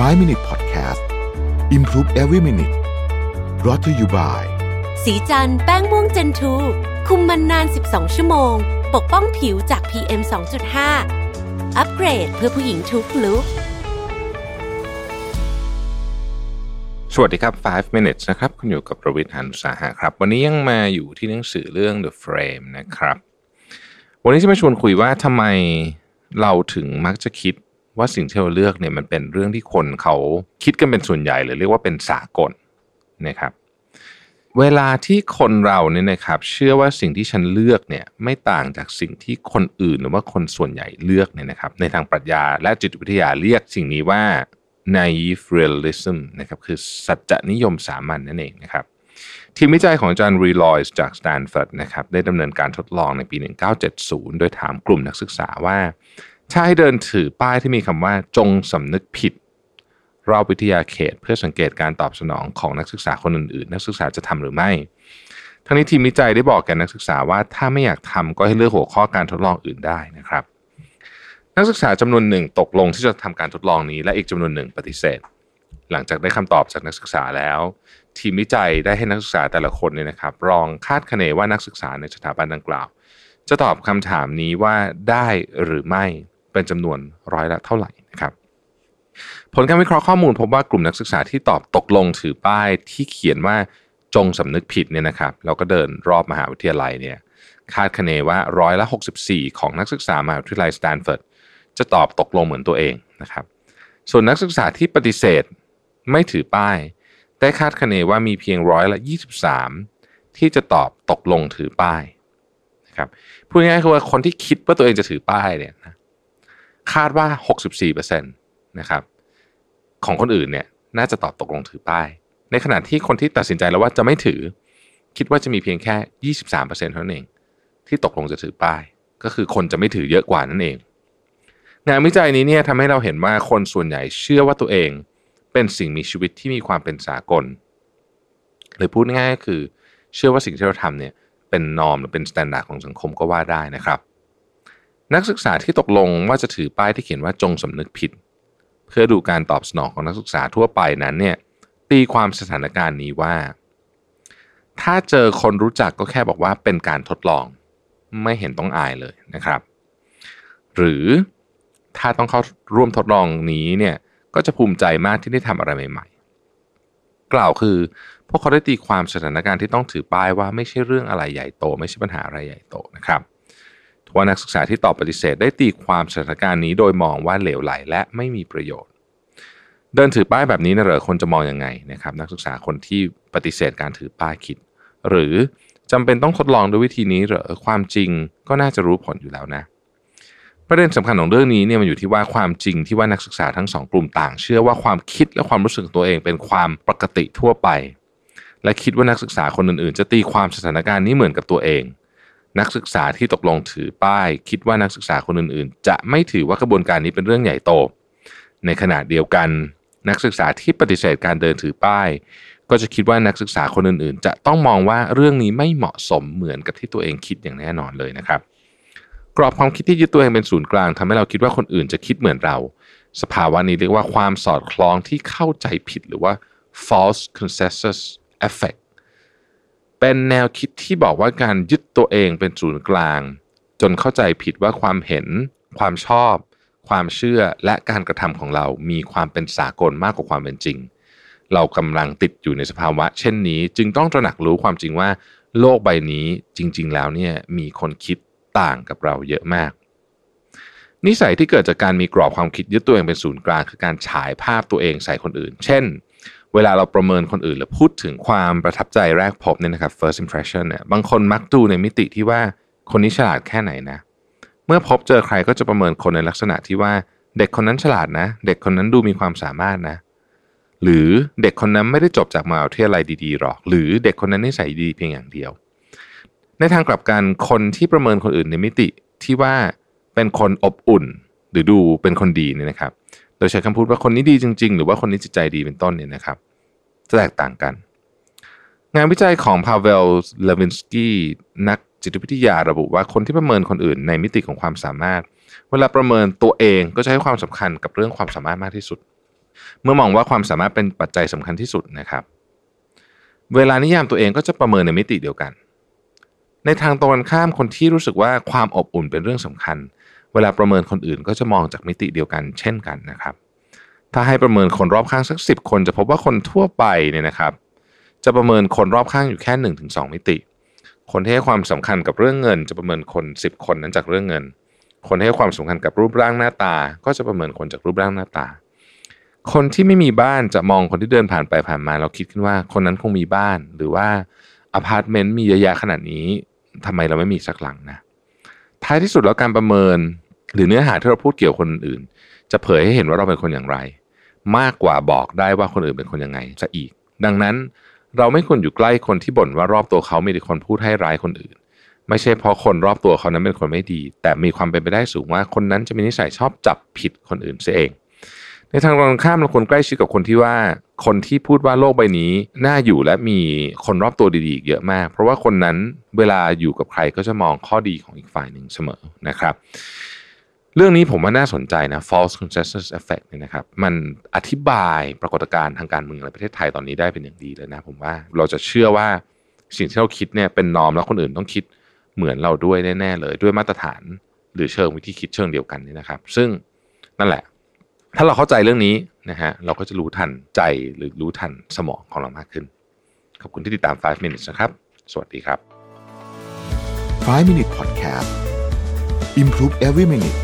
5 Minute Podcast Improve Every Minute รอ t ธออยู่บ่ายสีจันแป้งม่วงเจนทูคุมมันนาน 12 ชั่วโมง ปกป้องผิวจาก PM 2.5 อัปเกรดเพื่อผู้หญิงทุกลุกสวัสดีครับ 5 minutes นะครับ คุณอยู่กับประวิทย์หันุสาหะครับ วันนี้ยังมาอยู่ที่หนังสือเรื่อง The Frame นะครับ วันนี้จะมาชวนคุยว่าทำไมเราถึงมักจะคิด ว่าสิ่งที่เราเลือกเนี่ยมันเป็นเรื่องที่คนเขาคิดกันเป็นส่วนใหญ่หรือเรียกว่าเป็นสากลนะครับ เวลาที่คนเราเนี่ยนะครับ เชื่อว่าสิ่งที่ฉันเลือกเนี่ยไม่ต่างจากสิ่งที่คนอื่นหรือว่าคนส่วนใหญ่เลือกเนี่ยนะครับ ในทางปรัชญาและจิตวิทยาเรียกสิ่งนี้ว่า naive realism นะครับคือสัจจนิยมสามัญนนั่นเองนะครับทีมวิจัยของอาจารย์รีลอยส์จากสแตนฟอร์ดนะครับได้ดำเนินการทดลองในปี 1970 โดยถามกลุ่มนักศึกษาว่า ถ้าให้เดินถือป้ายที่มีคำว่าจงสำนึกผิดรอบวิทยาเขต เพื่อสังเกตการตอบสนองของนักศึกษาคนอื่นๆ นักศึกษาจะทำหรือไม่ ทั้งนี้ทีมวิจัยได้บอกแก่นักศึกษาว่าถ้าไม่อยากทำก็ให้เลือกหัวข้อการทดลองอื่นได้นะครับนักศึกษาจำนวนหนึ่งตกลงที่จะทำการทดลองนี้และอีกจำนวนหนึ่งปฏิเสธ หลังจากได้คำตอบจากนักศึกษาแล้ว ทีมวิจัยได้ให้นักศึกษาแต่ละคนเนี่ยนะครับลองคาดคะเนว่านักศึกษาในสถาบันดังกล่าว จะตอบคำถามนี้ว่าได้หรือไม่ เป็นจำนวนร้อยละเท่าไหร่นะครับผลการวิเคราะห์ข้อมูลพบว่ากลุ่มนักศึกษาที่ตอบตกลงถือป้ายที่เขียนว่าจงสำนึกผิดเนี่ยนะครับแล้วก็เดินรอบมหาวิทยาลัยเนี่ยคาดคะเนว่าร้อยละ 64 ของนักศึกษามหาวิทยาลัยสแตนฟอร์ดจะตอบตกลงเหมือนตัวเองนะครับส่วนนักศึกษาที่ปฏิเสธไม่ถือป้าย ได้คาดคะเนว่ามีเพียงร้อยละ 23 ที่จะตอบตกลงถือป้ายนะครับพูดง่ายๆคือว่าคนที่คิดว่าตัวเองจะถือป้ายเนี่ยนะ คาดว่า 64%นะครับของคนอื่นเนี่ยน่าจะตอบตกลงถือป้าย ในขณะที่คนที่ตัดสินใจแล้วว่าจะไม่ถือ คิดว่าจะมีเพียงแค่ 23%เท่านั้นเอง ที่ตกลงจะถือป้าย ก็คือคนจะไม่ถือเยอะกว่านั่นเอง งานวิจัยนี้เนี่ยทำให้เราเห็นว่าคนส่วนใหญ่เชื่อว่าตัวเอง เป็นสิ่งมีชีวิตที่มีความเป็นสากล หรือพูดง่ายก็คือ เชื่อว่าสิ่งที่เราทำเนี่ยเป็น norm หรือเป็น standard ของสังคมก็ว่าได้นะครับ นักศึกษาที่ตกลงว่าจะถือป้ายที่เขียนว่าจงสำนึกผิด เพื่อดูการตอบสนองของนักศึกษาทั่วไปนั้นเนี่ยตีความสถานการณ์นี้ว่า ถ้าเจอคนรู้จักก็แค่บอกว่าเป็นการทดลอง ไม่เห็นต้องอายเลยนะครับ หรือถ้าต้องเข้าร่วมทดลองนี้เนี่ยก็จะภูมิใจมากที่ได้ทำอะไรใหม่ๆ กล่าวคือ พวกเขาได้ตีความสถานการณ์ที่ต้องถือป้ายว่าไม่ใช่เรื่องอะไรใหญ่โต ไม่ใช่ปัญหาอะไรใหญ่โตนะครับ ว่านักศึกษาที่ตอบปฏิเสธได้ตีความสถานการณ์นี้โดยมองว่าเหลวไหลและไม่มีประโยชน์ เดินถือป้ายแบบนี้นะเหรอคนจะมองยังไงนะครับนักศึกษาคนที่ปฏิเสธการถือป้ายคิด หรือจำเป็นต้องทดลองด้วยวิธีนี้เหรอความจริงก็น่าจะรู้ผลอยู่แล้วนะ ประเด็นสำคัญของเรื่องนี้เนี่ยมันอยู่ที่ว่าความจริงที่ว่านักศึกษาทั้งสองกลุ่มต่าง เชื่อว่าความคิดและความรู้สึกตัวเองเป็นความปกติทั่วไป และคิดว่านักศึกษาคนอื่นๆ จะตีความสถานการณ์นี้เหมือนกับตัวเอง นักศึกษาที่ตกลงถือป้าย คิดว่านักศึกษาคนอื่นๆ จะไม่ถือว่ากระบวนการนี้เป็นเรื่องใหญ่โต ในขณะเดียวกัน นักศึกษาที่ปฏิเสธการเดินถือป้าย ก็จะคิดว่านักศึกษาคนอื่นๆ จะต้องมองว่าเรื่องนี้ไม่เหมาะสมเหมือนกับที่ตัวเองคิดอย่างแน่นอนเลยนะครับ กรอบความคิดที่ยึดตัวเองเป็นศูนย์กลางทำให้เราคิดว่าคนอื่นจะคิดเหมือนเรา สภาวะนี้เรียกว่าความสอดคล้องที่เข้าใจผิดหรือว่า false consensus effect เป็นแนวคิดที่บอกว่าการยึดตัวเองเป็นศูนย์กลาง จนเข้าใจผิดว่าความเห็น ความชอบ ความเชื่อและการกระทำของเรามีความเป็นสากลมากกว่าความเป็นจริง เรากำลังติดอยู่ในสภาวะ เช่นนี้ จึงต้องตระหนักรู้ความจริงว่า โลกใบนี้จริง ๆ แล้วเนี่ยมีคนคิดต่างกับเราเยอะมาก นิสัยที่เกิดจากการมีกรอบความคิดยึดตัวเองเป็นศูนย์กลาง คือการฉายภาพตัวเองใส่คนอื่น เช่น เวลาเราประเมินคนอื่น หรือพูดถึงความประทับใจแรกพบเนี่ยนะครับ first impression เนี่ยบางคนมักดูในมิติที่ว่าคนนี้ฉลาดแค่ไหนนะ เมื่อพบเจอใครก็จะประเมินคนในลักษณะที่ว่าเด็กคนนั้นฉลาดนะ เด็กคนนั้นดูมีความสามารถนะ หรือเด็กคนนั้นไม่ได้จบจากมหาวิทยาลัยดีๆหรอก หรือเด็กคนนั้นนิสัยดีเพียงอย่างเดียว ในทางกลับกันคนที่ประเมินคนอื่นในมิติที่ว่าเป็นคนอบอุ่น หรือดูเป็นคนดีเนี่ยนะครับ ยใช้คำพูดว่าคนนี้ดีจริง ๆ หรือว่าคนนี้จิตใจดีเป็นต้นเนี่ยนะครับจะแตกต่างกัน งานวิจัยของพาเวลเลวินสกี้นักจิตวิทยาระบุว่าคนที่ประเมินคนอื่นในมิติของความสามารถ เวลาประเมินตัวเองก็จะให้ความสำคัญกับเรื่องความสามารถมากที่สุด เมื่อมองว่าความสามารถเป็นปัจจัยสำคัญที่สุดนะครับ เวลานิยามตัวเองก็จะประเมินในมิติเดียวกัน ในทางตรงกันข้ามคนที่รู้สึกว่าความอบอุ่นเป็นเรื่องสำคัญ เวลาประเมินคนอื่นก็จะมองจากมิติเดียวกันเช่นกันนะครับ ถ้าให้ประเมินคนรอบข้างสักสิบคนจะพบว่าคนทั่วไปเนี่ยนะครับ จะประเมินคนรอบข้างอยู่แค่1นถึงสมิติ คนที่ให้ความสำคัญกับเรื่องเงิน จะประเมินคน 10 คนนั้นจากเรื่องเงิน คนที่ให้ความสำคัญกับรูปร่างหน้าตา ก็จะประเมินคนจากรูปร่างหน้าตา คนที่ไม่มีบ้านจะมองคนที่เดินผ่านไปผ่านมาแล้วคิดขึ้นว่าคนนั้นคงมีบ้านหรือว่าอพาร์ตเมนต์มีเยอะแยะขนาดนี้ทำไมเราไม่มีสักหลังนะท้ายที่สุดแล้วการประเมิน หรือเนื้อหาที่เราพูดเกี่ยวคนอื่น จะเผยให้เห็นว่าเราเป็นคนอย่างไร มากกว่าบอกได้ว่าคนอื่นเป็นคนยังไงจะอีก ดังนั้นเราไม่ควรอยู่ใกล้คนที่บ่นว่ารอบตัวเขามีแต่คนพูดให้ร้ายคนอื่น ไม่ใช่เพราะคนรอบตัวเขานั้นเป็นคนไม่ดี แต่มีความเป็นไปได้สูงว่าคนนั้นจะมีนิสัยชอบจับผิดคนอื่นเสียเอง ในทางตรงข้ามเราควรใกล้ชิดกับคนที่ว่า คนที่พูดว่าโลกใบนี้น่าอยู่และมีคนรอบตัวดีๆเยอะมาก เพราะว่าคนนั้นเวลาอยู่กับใครก็จะมองข้อดีของอีกฝ่ายหนึ่งเสมอนะครับ เรื่องนี้ผมว่าน่าสนใจนะ false consensus effect เนี่ยนะครับ มันอธิบายปรากฏการณ์ทางการเมืองในประเทศไทยตอนนี้ได้เป็นอย่างดีเลยนะ ผมว่าเราจะเชื่อว่าสิ่งที่เราคิดเนี่ยเป็นนอมแล้วคนอื่นต้องคิดเหมือนเราด้วยแน่ๆเลยด้วยมาตรฐานหรือเชิงวิธีคิดเชิงเดียวกันนี่นะครับ ซึ่งนั่นแหละ ถ้าเราเข้าใจเรื่องนี้นะฮะเราก็จะรู้ทันใจหรือรู้ทันสมองของเรามากขึ้น ขอบคุณที่ติดตาม 5 minutes นะครับ สวัสดีครับ 5 Minute Podcast Improve Every Minute